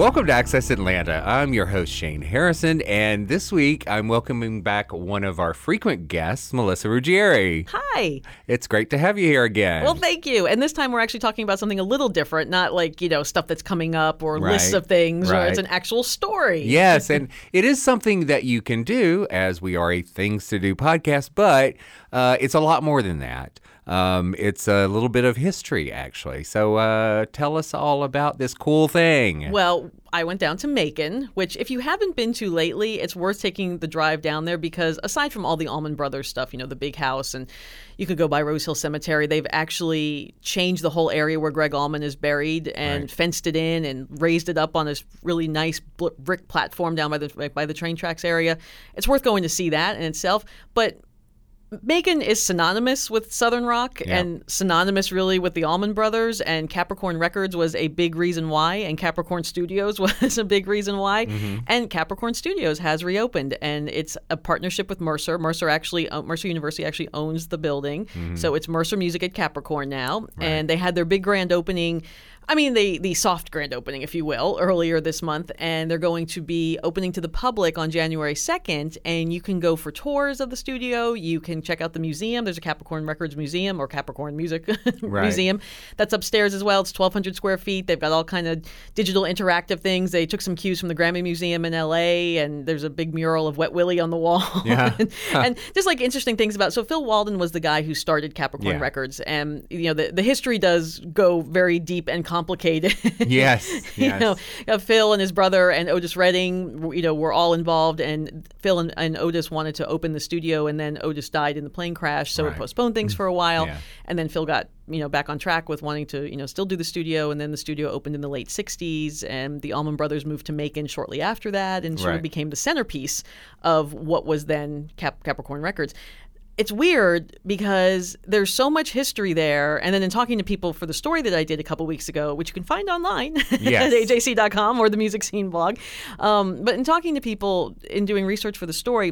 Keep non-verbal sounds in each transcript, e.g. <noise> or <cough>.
Welcome to Access Atlanta. I'm your host, Shane Harrison, and this week I'm welcoming back one of our frequent guests, Melissa Ruggieri. Hi. It's great to have you here again. Well, thank you. And this time we're actually talking about something a little different, not like, you know, stuff that's coming up or Right, lists of things, or right. it's an actual story. Yes, <laughs> and it is something that you can do as we are a Things to Do podcast, but uh, it's a lot more than that. Um, it's a little bit of history, actually. So uh, tell us all about this cool thing. Well, I went down to Macon, which, if you haven't been to lately, it's worth taking the drive down there because aside from all the Allman Brothers stuff, you know, the big house, and you could go by Rose Hill Cemetery, they've actually changed the whole area where Gregg Allman is buried and Right. fenced it in and raised it up on this really nice brick platform down by the by the train tracks area. It's worth going to see that in itself, but Macon is synonymous with Southern rock Yeah. and synonymous really with the Allman Brothers and Capricorn Records was a big reason why and Capricorn Studios <laughs> was a big reason why Mm-hmm. and Capricorn Studios has reopened and it's a partnership with Mercer. Mercer actually uh, Mercer University actually owns the building. Mm-hmm. So it's Mercer Music at Capricorn now and they had their big grand opening I mean, the the soft grand opening, if you will, earlier this month, and they're going to be opening to the public on January second. And you can go for tours of the studio. You can check out the museum. There's a Capricorn Records Museum or Capricorn Music <laughs> Right. Museum that's upstairs as well. It's 1,200 square feet. They've got all kind of digital interactive things. They took some cues from the Grammy Museum in L.A. and there's a big mural of Wet Willie on the wall. <laughs> Yeah. and, and just like interesting things about. So Phil Walden was the guy who started Capricorn Yeah. Records, and you know the the history does go very deep and complicated. <laughs> Yes, you yes. know, uh, Phil and his brother and Otis Redding, you know, were all involved, and Phil and, and Otis wanted to open the studio, and then Otis died in the plane crash, so Right. it postponed things for a while, Yeah. and then Phil got you know back on track with wanting to you know still do the studio, and then the studio opened in the late '60s, and the Allman Brothers moved to Macon shortly after that, and sort Right. of became the centerpiece of what was then Cap- Capricorn Records it's weird because there's so much history there. And then in talking to people for the story that I did a couple weeks ago, which you can find online <laughs> Yes. at ajc.com or the Music Scene blog, um, but in talking to people in doing research for the story,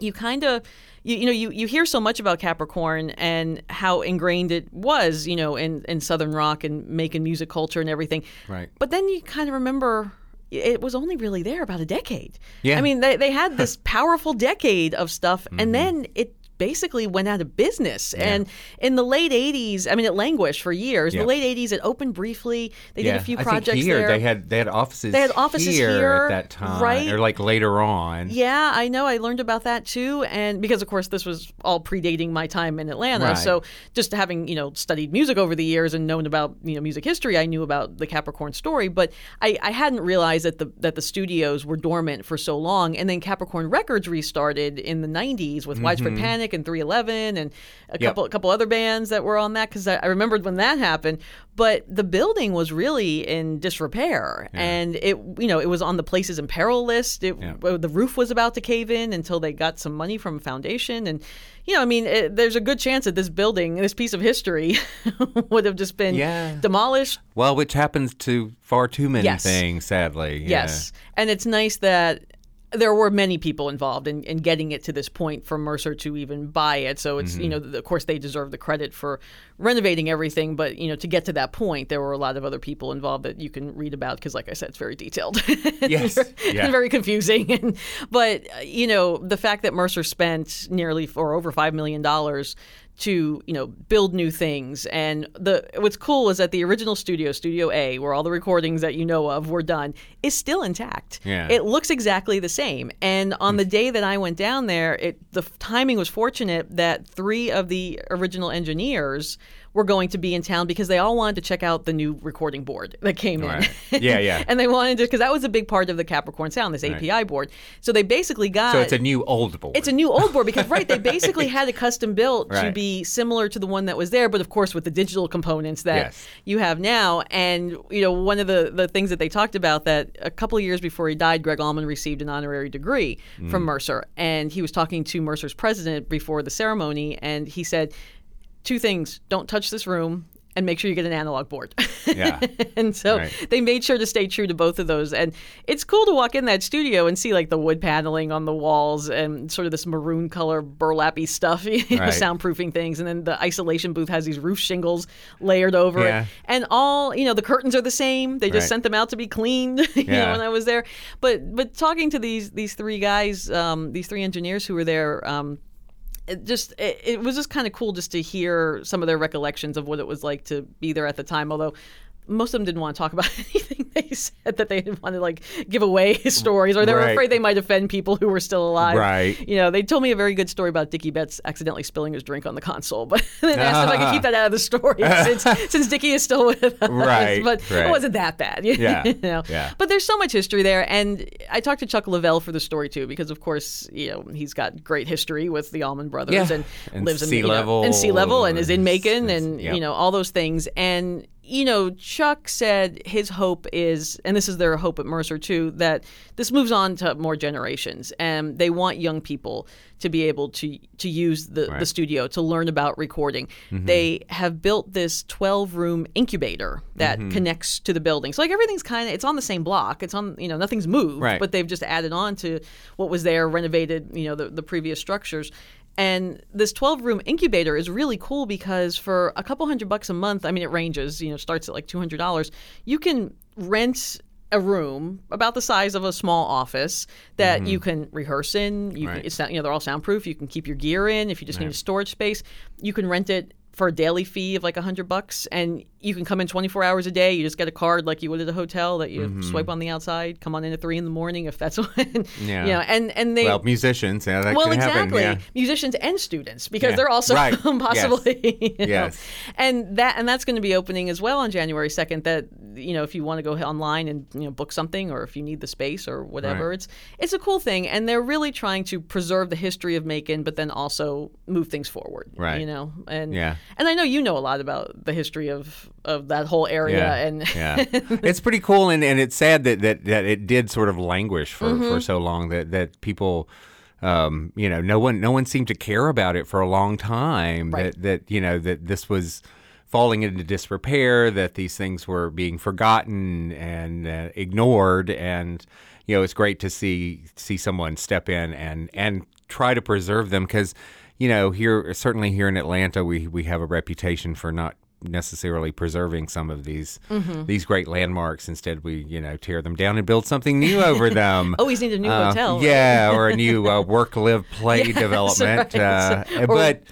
you kind of you, you know you, you hear so much about Capricorn and how ingrained it was you know in, in Southern rock and making music culture and everything. Right. But then you kind of remember it was only really there about a decade. Yeah. I mean they, they had this <laughs> powerful decade of stuff Mm-hmm. and then it basically went out of business and in the late 80s i mean it languished for years Yeah. the late 80s it opened briefly they did a few I projects think here there they had they had offices. They had offices here, here, at that time, right? or like later on. Yeah, I know. I learned about that too, and because of course this was all predating my time in Atlanta, Right. so just having you know studied music over the years and known about you know music history, I knew about the Capricorn story, but I, I hadn't realized that the that the studios were dormant for so long, and then Capricorn Records restarted in the '90s with Widespread mm-hmm. Panic and 311 and a. Yep. couple a couple other bands that were on that because I, I remembered when that happened. But the building was really in disrepair, and it you know it was on the places in peril list. It, Yeah. the roof was about to cave in until they got some money from a foundation, and you know I mean it, there's a good chance that this building, this piece of history, <laughs> would have just been Yeah. demolished. Well, which happens to far too many Yes. things, sadly. Yeah. Yes, and it's nice that there were many people involved in, in getting it to this point for Mercer to even buy it. So it's you know of course they deserve the credit for renovating everything, but you know to get to that point there were a lot of other people involved that you can read about because like I said it's very detailed. <laughs> Yes. Yeah. very confusing. <laughs> And, but uh, you know the fact that Mercer spent nearly or over five million dollars to you know build new things and the what's cool is that the original studio studio a where all the recordings that you know of were done is still intact Yeah. it looks exactly the same and on hmm. the day that i went down there it the timing was fortunate that three of the original engineers were going to be in town because they all wanted to check out the new recording board that came Right. in <laughs> Yeah, yeah. and they wanted to because that was a big part of the capricorn sound this api board so they basically got So it's a new old board. it's a new old board because right, they <laughs> basically had it custom built to be similar to the one that was there, but of course with the digital components that Yes. you have now. And you know, one of the the things that they talked about that a couple of years before he died, Gregg Allman received an honorary degree Mm. from Mercer, and he was talking to Mercer's president before the ceremony, and he said two things: don't touch this room. And make sure you get an analog board. <laughs> Yeah. and so Right. they made sure to stay true to both of those. And it's cool to walk in that studio and see like the wood paneling on the walls and sort of this maroon color burlappy stuff, <laughs> you know, Right. soundproofing things. And then the isolation booth has these roof shingles layered over Yeah. it. And all, you know, the curtains are the same. They just Right. sent them out to be cleaned, <laughs> you know, when I was there. But but talking to these these three guys, um, these three engineers who were there, um, it just it, it was just kind of cool just to hear some of their recollections of what it was like to be there at the time although most of them didn't want to talk about <laughs> anything they said that they didn't want to like give away <laughs> stories or they were Right. afraid they might offend people who were still alive Right. you know they told me a very good story about Dickey Betts accidentally spilling his drink on the console <laughs> but then asked if I could keep that out of the story since since Dickey is still with us Right, but right. it wasn't that bad you Yeah, know? yeah. but there's so much history there and I talked to Chuck Leavell for the story too because of course you know he's got great history with the Allman Brothers Yeah. and, And lives in Sea you know, Level and sea level and is in Macon and- and yep. you know all those things and you know Chuck said his hope is and this is their hope at Mercer too that this moves on to more generations and they want young people to be able to to use the, the studio to learn about recording Mm-hmm. they have built this 12 room incubator that Mm-hmm. connects to the building so like everything's kind of it's on the same block it's on you know nothing's moved Right. but they've just added on to what was there renovated you know the, the previous structures and this 12 room incubator is really cool because for a couple hundred bucks a month, I mean, it ranges, you know, starts at like $200, you can rent a room about the size of a small office that mm-hmm. you can rehearse in. You Right. can, it's not, you know, they're all soundproof. You can keep your gear in if you just need a storage space. You can rent it for a daily fee of like a hundred bucks, and you can come in 24 hours a day. You just get a card like you would at a hotel that you mm-hmm. swipe on the outside. Come on in at three in the morning if that's <laughs> when. Yeah. You know, and and they well, musicians, yeah, that well, can happen. exactly. Yeah. Musicians and students, because Yeah. they're also Right. <laughs> possibly, <laughs> you know. Yes. and that and that's going to be opening as well on January second. That you know, if you want to go online and you know book something, or if you need the space or whatever, Right. it's it's a cool thing, and they're really trying to preserve the history of Macon, but then also move things forward. Right. You know, and Yeah. And I know you know a lot about the history of of that whole area, and yeah, <laughs> it's pretty cool, and, and it's sad that, that that it did sort of languish for, Mm-hmm. for so long that that people. Um, you know, no one, no one seemed to care about it for a long time. Right. That that you know that this was falling into disrepair. That these things were being forgotten and uh, ignored. And you know, it's great to see see someone step in and and try to preserve them because you know here certainly here in Atlanta we we have a reputation for not necessarily preserving some of these Mm-hmm. these great landmarks. Instead, we you know tear them down and build something new over <laughs> them. Always need a new Uh, hotel, right? yeah, or a new uh, <laughs> work, live, play Yes, development. right. Uh, <laughs> but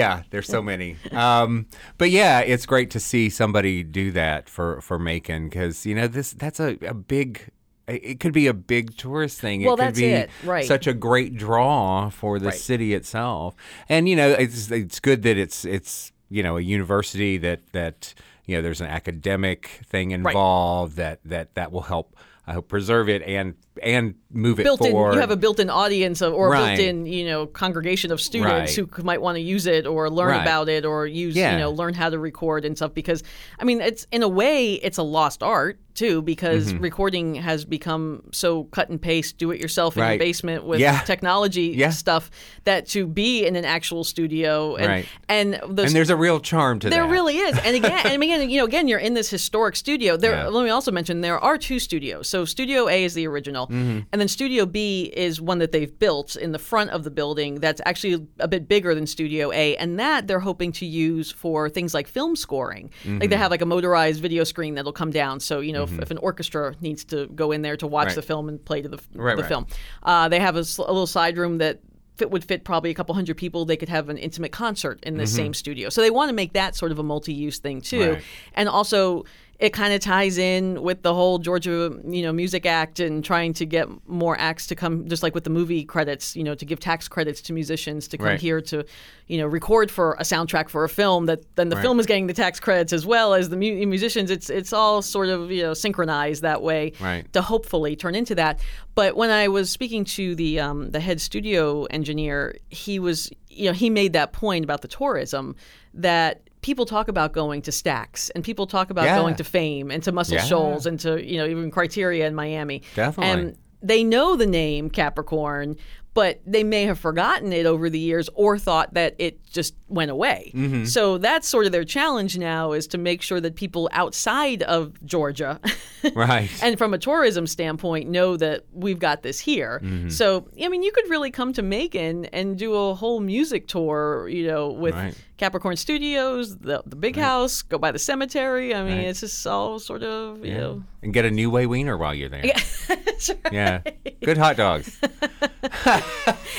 yeah, there's so many. Um, but yeah, it's great to see somebody do that for for Macon because you know this that's a, a big. It could be a big tourist thing. Well, it could that's be it, right. such a great draw for the Right. city itself. And you know, it's it's good that it's it's you know a university that that you know there's an academic thing involved that that that will help. I hope preserve it and and move it built-in you have a built-in audience of, or Right. built-in you know congregation of students Right. who might want to use it or learn Right. about it or use Yeah. you know learn how to record and stuff because i mean it's in a way it's a lost art too because Mm-hmm. recording has become so cut and paste, do it yourself in your basement with Yeah. technology Yeah. stuff that to be in an actual studio and and those and there's a real charm to that. there that. really is. And again, and again, you know, again, you're in this historic studio. There, let me also mention there are two studios. So Studio A is the original, Mm-hmm. and then Studio B is one that they've built in the front of the building. That's actually a bit bigger than Studio A, and that they're hoping to use for things like film scoring. Like they Mm-hmm. have like a motorized video screen that'll come down. So you know, if, if an orchestra needs to go in there to watch Right. the film and play to the, Right, the right. film, uh, they have a little side room that fit would fit probably a couple hundred people. They could have an intimate concert in the same studio. So they want to make that sort of a multi-use thing too, Mm-hmm. Right. and also it kind of ties in with the whole Georgia, you know, Music Act and trying to get more acts to come, just like with the movie credits, you know, to give tax credits to musicians to come Right. here to, you know, record for a soundtrack for a film. That then the Right. film is getting the tax credits as well as the mu- musicians. It's it's all sort of you know synchronized that way Right. to hopefully turn into that. But when I was speaking to the um, the head studio engineer, he was you know he made that point about the tourism that people talk about going to Stax and people talk about Yeah. going to Fame and to Muscle Yeah. Shoals and to you know even Criteria in Miami. Definitely. And they know the name Capricorn, but they may have forgotten it over the years or thought that it just went away. Mm-hmm. So that's sort of their challenge now is to make sure that people outside of Georgia <laughs> Right. and from a tourism standpoint know that we've got this here. Mm-hmm. So, I mean, you could really come to Macon and do a whole music tour, you know, with Right. Capricorn Studios, the the big house, go by the cemetery. I mean, Right. it's just all sort of, you know, and get a Nu-Way weiner while you're there. <laughs> That's right. Yeah. Good hot dogs. <laughs>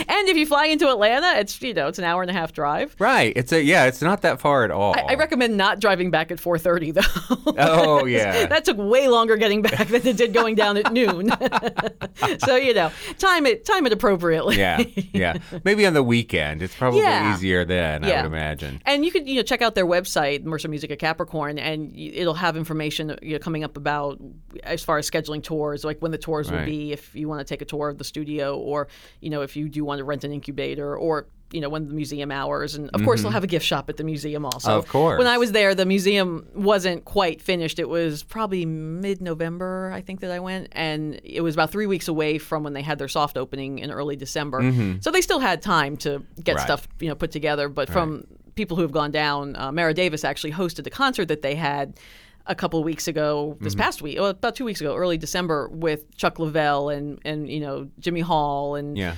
And if you fly into Atlanta, it's you know it's an hour and a half drive. right. It's a yeah, it's not that far at all. I, I recommend not driving back at 4:30 though. Oh <laughs> yeah. that took way longer getting back than it did going down at noon. so you know, time it time it appropriately. yeah. Yeah. Maybe on the weekend. It's probably Yeah. easier then, I would imagine. And you could you know check out their website, Mercer Music at Capricorn, and it'll have information you know, coming up about as far as scheduling tours, like when the tours will be, if you want to take a tour of the studio, or you know if you do want to rent an incubator, or you know when the museum hours, and of course they'll have a gift shop at the museum also. Mm-hmm. Of course. When I was there, the museum wasn't quite finished. It was probably mid-November, I think that I went, and it was about three weeks away from when they had their soft opening in early December. So they still had time to get Mm-hmm. Right. stuff you know put together. But from people who have gone down, uh, Mara Davis actually hosted the concert that they had a couple weeks ago, this Mm-hmm. past week, well, about two weeks ago, early December, with Chuck Leavell and and you know Jimmy Hall and Yeah.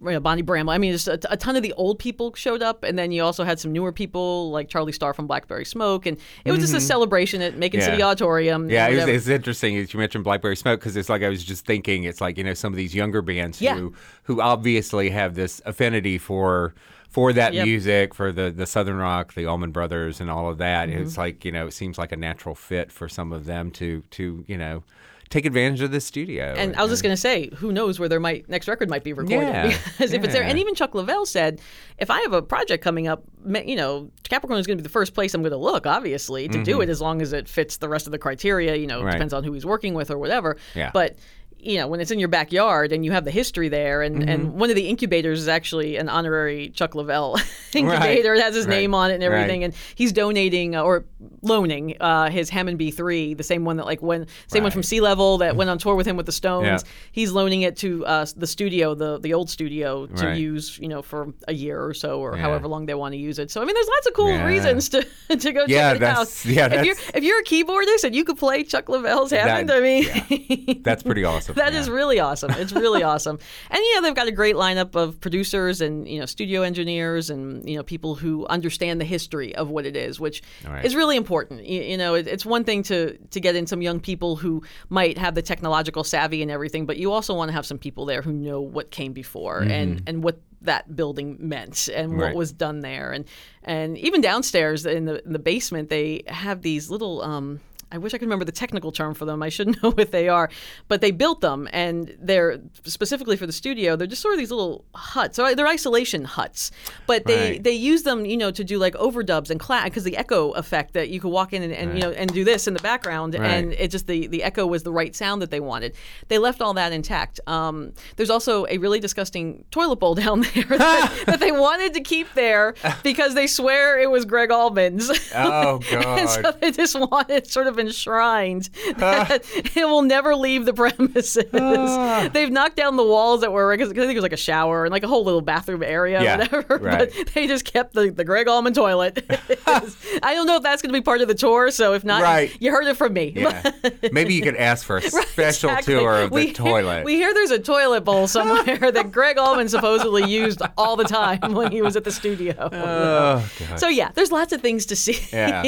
you know, Bonnie Bramlett. I mean, just a, a ton of the old people showed up, and then you also had some newer people like Charlie Starr from Blackberry Smoke, and it was just a celebration at Macon Mm-hmm. Yeah. City Auditorium. Yeah, it was, it's interesting that you mentioned Blackberry Smoke because it's like I was just thinking it's like you know some of these younger bands Yeah. who who obviously have this affinity for for that Yep. music for the the Southern Rock, the Allman Brothers, and all of that. Mm-hmm. It's like you know it seems like a natural fit for some of them to to you know take advantage of this studio. And I was just going to say, who knows where their might next record might be recorded? Yeah, <laughs> Because if it's there, and even Chuck Leavell said, if I have a project coming up, you know, Capricorn is going to be the first place I'm going to look, obviously, to do it as long as it fits the rest of the criteria. You know, Mm-hmm. Right. depends on who he's working with or whatever. Yeah. But you know, when it's in your backyard and you have the history there, and, Mm-hmm. and one of the incubators is actually an honorary Chuck Leavell <laughs> incubator. It has his Right. name on it and everything, Right. and he's donating uh, or loaning uh, his Hammond B3, the same one that like when same one from Sea Level that went on tour with him with the Stones. Yeah. He's loaning it to uh, the studio, the the old studio, to Right. use, you know, for a year or so, or Yeah. however long they want to use it. So I mean, there's lots of cool Yeah. reasons to <laughs> to go check it out. that's- yeah, if you're if you're a keyboardist and you could play Chuck Leavell's Hammond, I mean, That's pretty <laughs> awesome. That yeah. is really awesome. It's really <laughs> awesome. And you know, they've got a great lineup of producers and you know studio engineers and you know people who understand the history of what it is, which right. is really important. You, you know, it, it's one thing to to get in some young people who might have the technological savvy and everything, but you also want to have some people there who know what came before and and what that building meant and what Mm-hmm. Was done there and and even downstairs in the in the basement they have these little um I wish I could remember the technical term for them. I should <laughs> know what they are, but they built them, and they're specifically for the studio. They're just sort of these little huts. So they're isolation huts, but they Right. they use them, you know, to do like overdubs and clap because the echo effect that you could walk in and, and you know and do this in the background, Right. and it just the the echo was the right sound that they wanted. They left all that intact. Um, there's also a really disgusting toilet bowl <laughs> down there that, <laughs> that they wanted to keep there because they swear it was Gregg Allman's. Oh And so they just want it sort of enshrined <laughs> it will never leave the premises. Ah. They've knocked down the walls that were, because I think it was like a shower and like a whole little bathroom area Yeah, or whatever. <laughs> right. But they just kept the, the Gregg Allman toilet. <laughs> I don't know if that's going to be part of the tour. So if not, Right. you heard it from me. Yeah. Maybe you could ask for a special Exactly. tour of the we, toilet. We hear there's a toilet bowl somewhere that Gregg Allman supposedly used all the time when he was at the studio. oh. So yeah, there's lots of things to see Yeah.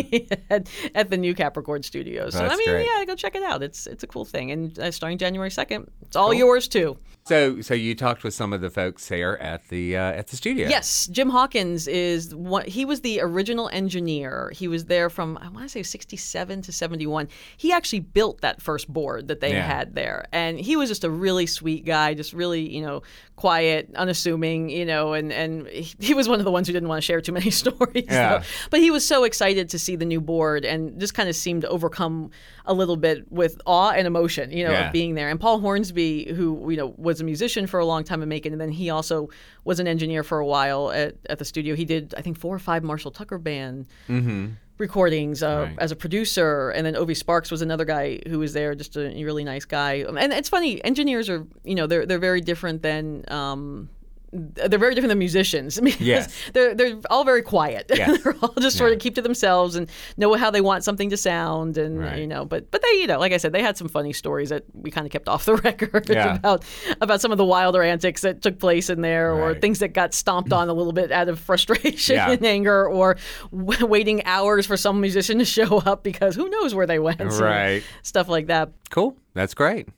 at, at the new Capricorn Studios. So I mean, great. yeah, go check it out. It's it's a cool thing, and uh, starting January second, it's all yours too. So, so you talked with some of the folks there at the uh, at the studio. Yes, Jim Hawkins is one. He was the original engineer. He was there from I want to say '67 to '71. He actually built that first board that they Yeah. had there, and he was just a really sweet guy, just really you know quiet, unassuming, you know, and and he, was one of the ones who didn't want to share too many <laughs> stories. Yeah. But he was so excited to see the new board, and just kind of seemed to overcome a little bit with awe and emotion, you know, Yeah. of being there. And Paul Hornsby, who you know was a musician for a long time in Macon, and then he also was an engineer for a while at, at the studio. He did I think four or five Marshall Tucker band recordings uh, Mm-hmm. Right. as a producer, and then Ovi Sparks was another guy who was there, just a really nice guy. And it's funny, engineers are you know they're they're very different than. Um, they're very different than musicians. <laughs> because Yes. they're they're all very quiet. Yes. <laughs> they're all just sort of keep to themselves and know how they want something to sound, and Right. you know. But but they you know like I said, they had some funny stories that we kind of kept off the <laughs> record Yeah. about about some of the wilder antics that took place in there, or things that got stomped on a little bit out of frustration Yeah. and anger, or w- waiting hours for some musician to show up because who knows where they went, Right. Stuff like that. Cool. That's great.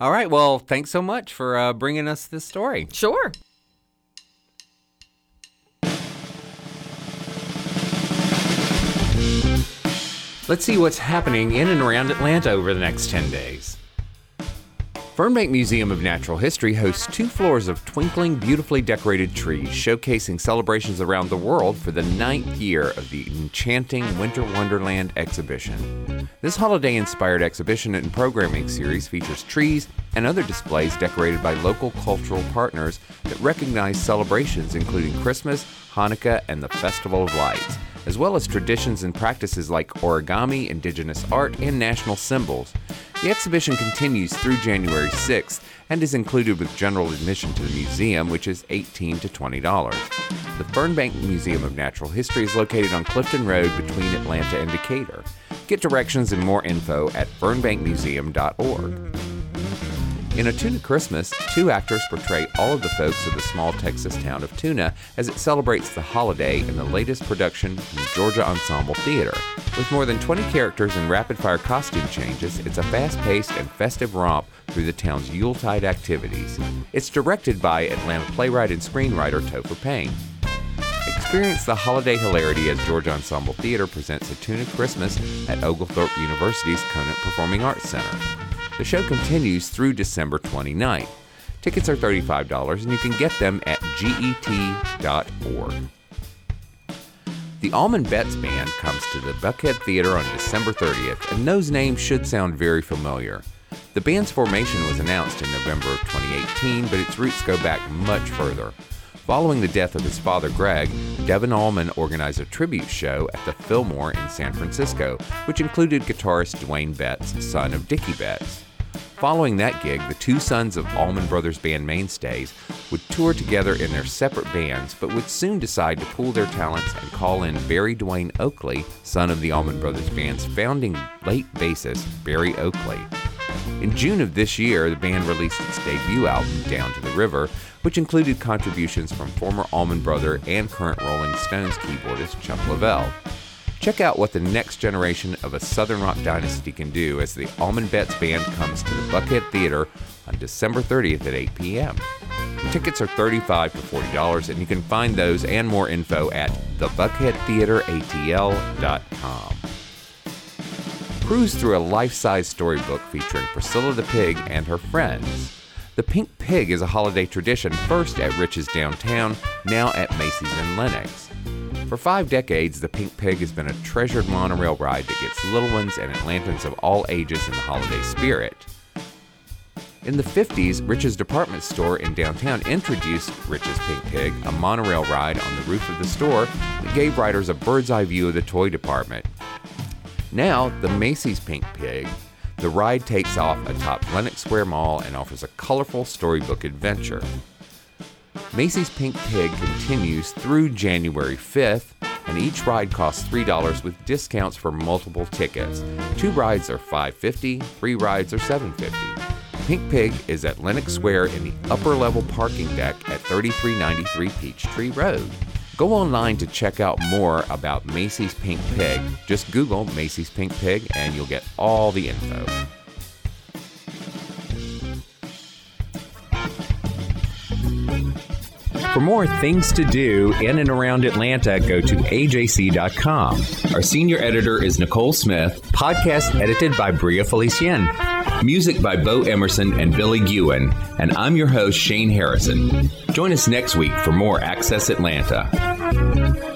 All right. Well, thanks so much for uh, bringing us this story. Sure. Let's see what's happening in and around Atlanta over the next 10 days. Fernbank Museum of Natural History hosts two floors of twinkling, beautifully decorated trees, showcasing celebrations around the world for the ninth year of the enchanting Winter Wonderland exhibition. This holiday inspired exhibition and programming series features trees and other displays decorated by local cultural partners that recognize celebrations including Christmas, Hanukkah, and the Festival of Lights as well as traditions and practices like origami, indigenous art, and national symbols. The exhibition continues through January 6th and is included with general admission to the museum, which is 18 to $20. The Fernbank Museum of Natural History is located on Clifton Road between Atlanta and Decatur. Get directions and more info at fernbankmuseum.org. In A Tuna Christmas, two actors portray all of the folks of the small Texas town of Tuna as it celebrates the holiday in the latest production from Georgia Ensemble Theater. With more than 20 characters and rapid fire costume changes, it's a fast paced and festive romp through the town's Yuletide activities. It's directed by Atlanta playwright and screenwriter Topher Payne. Experience the holiday hilarity as Georgia Ensemble Theater presents A Tuna Christmas at Oglethorpe University's Conant Performing Arts Center. The show continues through December 29th. Tickets are $35 and you can get them at get.org. The Allman Betts Band comes to the Buckhead Theater on December 30th, and those names should sound very familiar. The band's formation was announced in November of 2018, but its roots go back much further. Following the death of his father Gregg, Devon Allman organized a tribute show at the Fillmore in San Francisco, which included guitarist Duane Betts, son of Dickey Betts. Following that gig, the two sons of Allman Brothers band mainstays would tour together in their separate bands, but would soon decide to pool their talents and call in Berry Duane Oakley, son of the Allman Brothers band's founding late bassist, Berry Oakley. In June of this year, the band released its debut album, Down to the River, which included contributions from former Allman Brother and current Rolling Stones keyboardist Chuck Leavell. Check out what the next generation of a Southern rock dynasty can do as the Allman Betts Band comes to the Buckhead Theater on December 30th at 8 p.m. Tickets are 35 to $40, and you can find those and more info at thebuckheadtheateratl.com. Cruise through a life size storybook featuring Priscilla the Pig and her friends. The Pink Pig is a holiday tradition, first at Rich's downtown, now at Macy's in Lenox. For five decades, the Pink Pig has been a treasured monorail ride that gets little ones and Atlantans of all ages in the holiday spirit. In the 50s, Rich's department store in downtown introduced Rich's Pink Pig, a monorail ride on the roof of the store that gave riders a bird's eye view of the toy department. Now, the Macy's Pink Pig. The ride takes off atop Lenox Square Mall and offers a colorful storybook adventure. Macy's Pink Pig continues through January 5th, and each ride costs $3 with discounts for multiple tickets. Two rides are $5.50, three rides are $7.50. Pink Pig is at Lenox Square in the upper level parking deck at 3393 Peachtree Road. Go online to check out more about Macy's Pink Pig. Just Google Macy's Pink Pig and you'll get all the info. For more things to do in and around Atlanta, go to ajc.com. Our senior editor is Nicole Smith, podcast edited by Bria Felicien. Music by Bo Emerson and Billy Gewen. And I'm your host, Shane Harrison. Join us next week for more Access Atlanta.